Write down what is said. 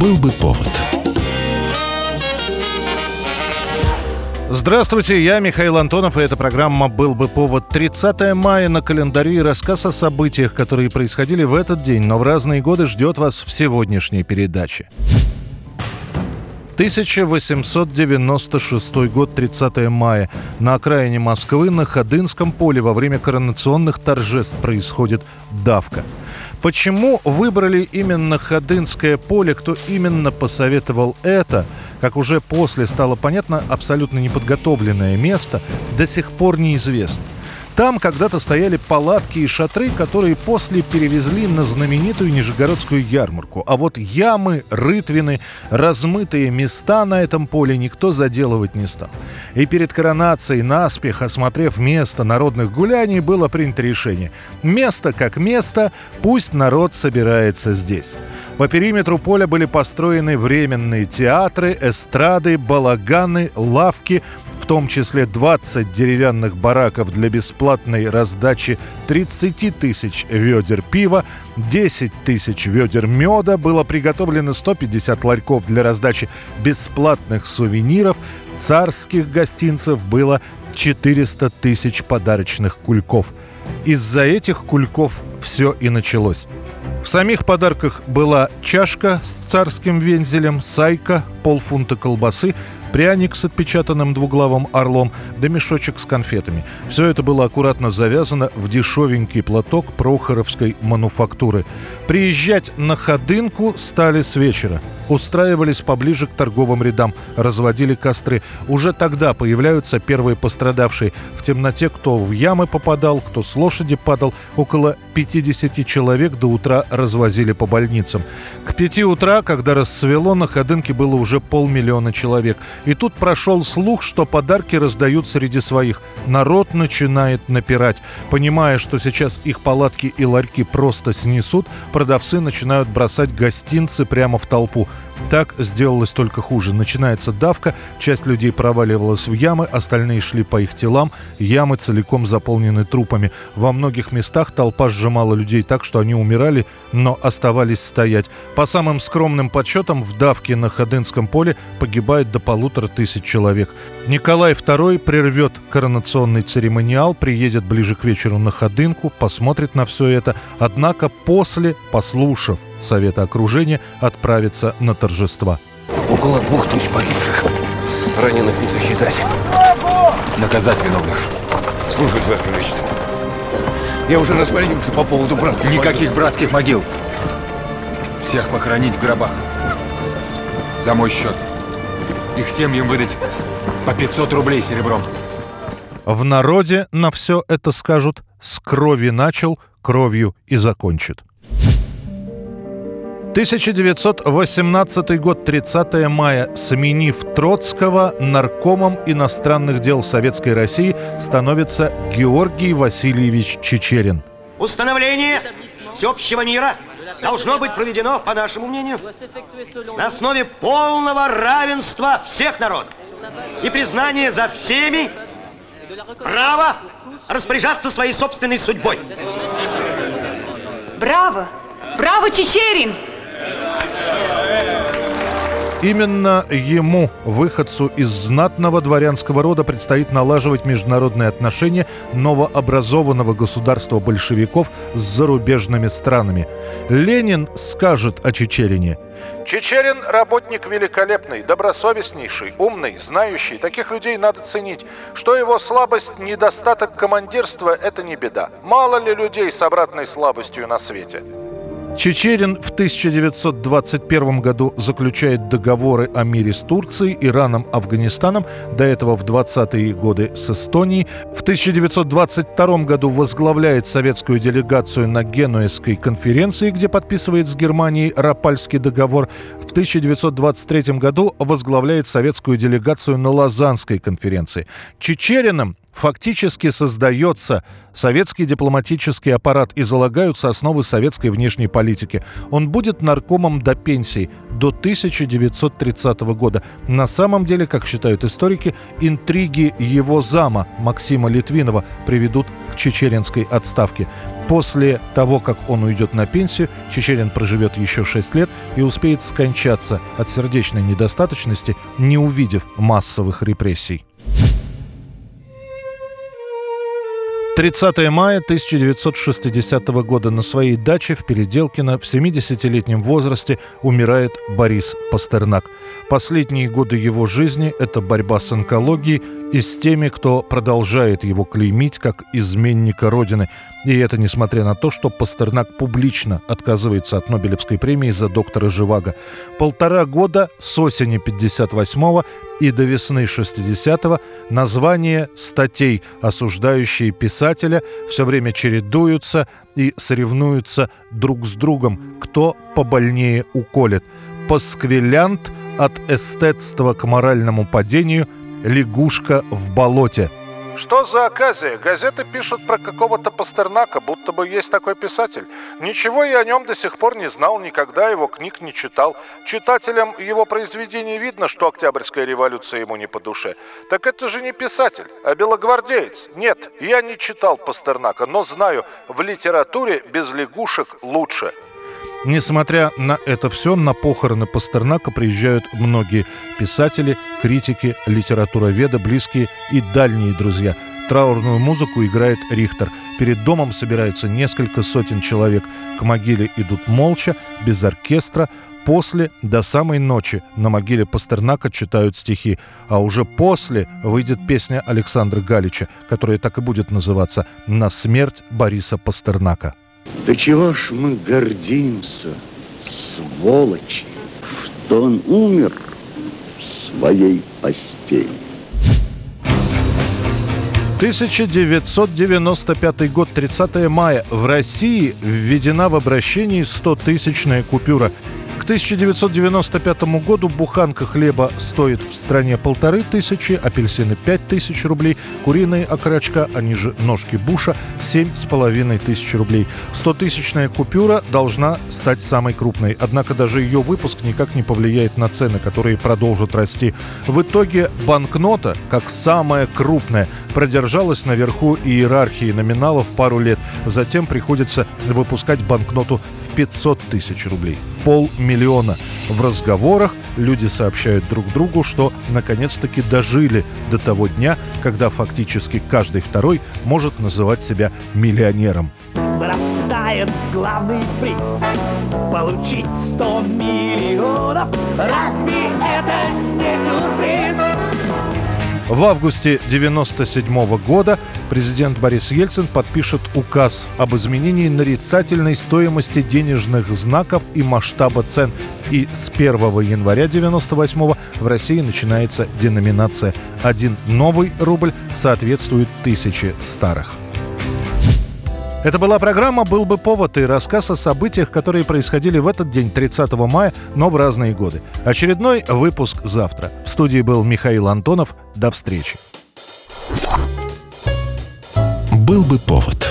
Был бы повод. Здравствуйте, я Михаил Антонов, и эта программа «Был бы повод» 30 мая на календаре и рассказ о событиях, которые происходили в этот день, но в разные годы ждет вас в сегодняшней передаче. 1896 год, 30 мая. На окраине Москвы на Ходынском поле во время коронационных торжеств происходит давка. Почему выбрали именно Ходынское поле, кто именно посоветовал это, как уже после стало понятно, абсолютно неподготовленное место, до сих пор неизвестно. Там когда-то стояли палатки и шатры, которые после перевезли на знаменитую Нижегородскую ярмарку. А вот ямы, рытвины, размытые места на этом поле никто заделывать не стал. И перед коронацией, наспех осмотрев место народных гуляний, было принято решение. Место как место, пусть народ собирается здесь. По периметру поля были построены временные театры, эстрады, балаганы, лавки, в том числе 20 деревянных бараков для бесплатной раздачи 30 тысяч ведер пива, 10 тысяч ведер меда, было приготовлено 150 ларьков для раздачи бесплатных сувениров, царских гостинцев было 400 тысяч подарочных кульков. Из-за этих кульков все и началось. В самих подарках была чашка с царским вензелем, сайка, полфунта колбасы, пряник с отпечатанным двуглавым орлом, да мешочек с конфетами. Все это было аккуратно завязано в дешевенький платок прохоровской мануфактуры. Приезжать на ходынку стали с вечера. Устраивались поближе к торговым рядам, разводили костры. Уже тогда появляются первые пострадавшие. В темноте кто в ямы попадал, кто с лошади падал. Около 50 человек до утра развозили по больницам. К пяти утра, когда рассвело, на ходынке было уже полмиллиона человек. И тут прошел слух, что подарки раздают среди своих. Народ начинает напирать. Понимая, что сейчас их палатки и ларьки просто снесут, продавцы начинают бросать гостинцы прямо в толпу. Так сделалось только хуже. Начинается давка, часть людей проваливалась в ямы, остальные шли по их телам, ямы целиком заполнены трупами. Во многих местах толпа сжимала людей так, что они умирали, но оставались стоять. По самым скромным подсчетам, в давке на Ходынском поле погибает до полутора тысяч человек. Николай II прервет коронационный церемониал, приедет ближе к вечеру на Ходынку, посмотрит на все это, однако после, послушав Совета окружения отправится на торжества. Около двух тысяч погибших. Раненых не сосчитать. Наказать виновных. Слушай, Ваше Величество. Я уже распорядился по поводу братских Никаких могил. братских могил. Всех похоронить в гробах. За мой счет. Их семьям выдать по 500 рублей серебром. В народе на все это скажут «с крови начал, кровью и закончит». 1918 год, 30 мая. Сменив Троцкого, наркомом иностранных дел Советской России становится Георгий Васильевич Чечерин. Установление всеобщего мира должно быть проведено, по нашему мнению, на основе полного равенства всех народов и признания за всеми права распоряжаться своей собственной судьбой. Браво! Браво, Чечерин! Именно ему, выходцу из знатного дворянского рода, предстоит налаживать международные отношения новообразованного государства большевиков с зарубежными странами. Ленин скажет о Чечерине. Чечерин – работник великолепный, добросовестнейший, умный, знающий. Таких людей надо ценить. Что его слабость, недостаток командирства – это не беда. Мало ли людей с обратной слабостью на свете. Чечерин в 1921 году заключает договоры о мире с Турцией, Ираном, Афганистаном, до этого в 20-е годы с Эстонией. В 1922 году возглавляет советскую делегацию на Генуэзской конференции, где подписывает с Германией Рапальский договор. В 1923 году возглавляет советскую делегацию на Лозаннской конференции. Чечериным фактически создается советский дипломатический аппарат и залагаются основы советской внешней политики. Он будет наркомом до пенсии, до 1930 года. На самом деле, как считают историки, интриги его зама Максима Литвинова приведут к чечеринской отставке. После того, как он уйдет на пенсию, Чечерин проживет еще 6 лет и успеет скончаться от сердечной недостаточности, не увидев массовых репрессий. 30 мая 1960 года на своей даче в Переделкино в 70-летнем возрасте умирает Борис Пастернак. Последние годы его жизни – это борьба с онкологией и с теми, кто продолжает его клеймить как изменника Родины. И это несмотря на то, что Пастернак публично отказывается от Нобелевской премии за доктора Живаго. Полтора года с осени 58-го и до весны 60-го названия статей, осуждающие писателя, все время чередуются и соревнуются друг с другом, кто побольнее уколет. Пасквилянт от эстетства к моральному падению, лягушка в болоте – что за оказия? Газеты пишут про какого-то Пастернака, будто бы есть такой писатель. Ничего я о нем до сих пор не знал, никогда его книг не читал. Читателям его произведений видно, что Октябрьская революция ему не по душе. Так это же не писатель, а белогвардеец. Нет, я не читал Пастернака, но знаю, в литературе без лягушек лучше. Несмотря на это все, на похороны Пастернака приезжают многие писатели, критики, литературоведы, близкие и дальние друзья. Траурную музыку играет Рихтер. Перед домом собирается несколько сотен человек. К могиле идут молча, без оркестра. После, до самой ночи, на могиле Пастернака читают стихи. А уже после выйдет песня Александра Галича, которая так и будет называться «На смерть Бориса Пастернака». Да чего ж мы гордимся, сволочи, что он умер в своей постели. 1995 год, 30 мая. В России введена в обращении 100-тысячная купюра – 1995 году буханка хлеба стоит в стране полторы тысячи, апельсины пять тысяч рублей, куриные окорочка, они же ножки буша, семь с половиной тысяч рублей. Стотысячная купюра должна стать самой крупной, однако даже ее выпуск никак не повлияет на цены, которые продолжат расти. В итоге банкнота, как самая крупная, продержалась наверху иерархии номиналов пару лет. Затем приходится выпускать банкноту в 500 тысяч рублей полмиллиона. В разговорах люди сообщают друг другу, что наконец-таки дожили до того дня, когда фактически каждый второй может называть себя миллионером. Вырастает главный приз Получить 100 миллионов Разве это не сюрприз? В августе 1997 года президент Борис Ельцин подпишет указ об изменении нарицательной стоимости денежных знаков и масштаба цен. И с 1 января 1998 в России начинается деноминация. Один новый рубль соответствует тысяче старых. Это была программа «Был бы повод» и рассказ о событиях, которые происходили в этот день, 30 мая, но в разные годы. Очередной выпуск завтра. В студии был Михаил Антонов. До встречи. «Был бы повод»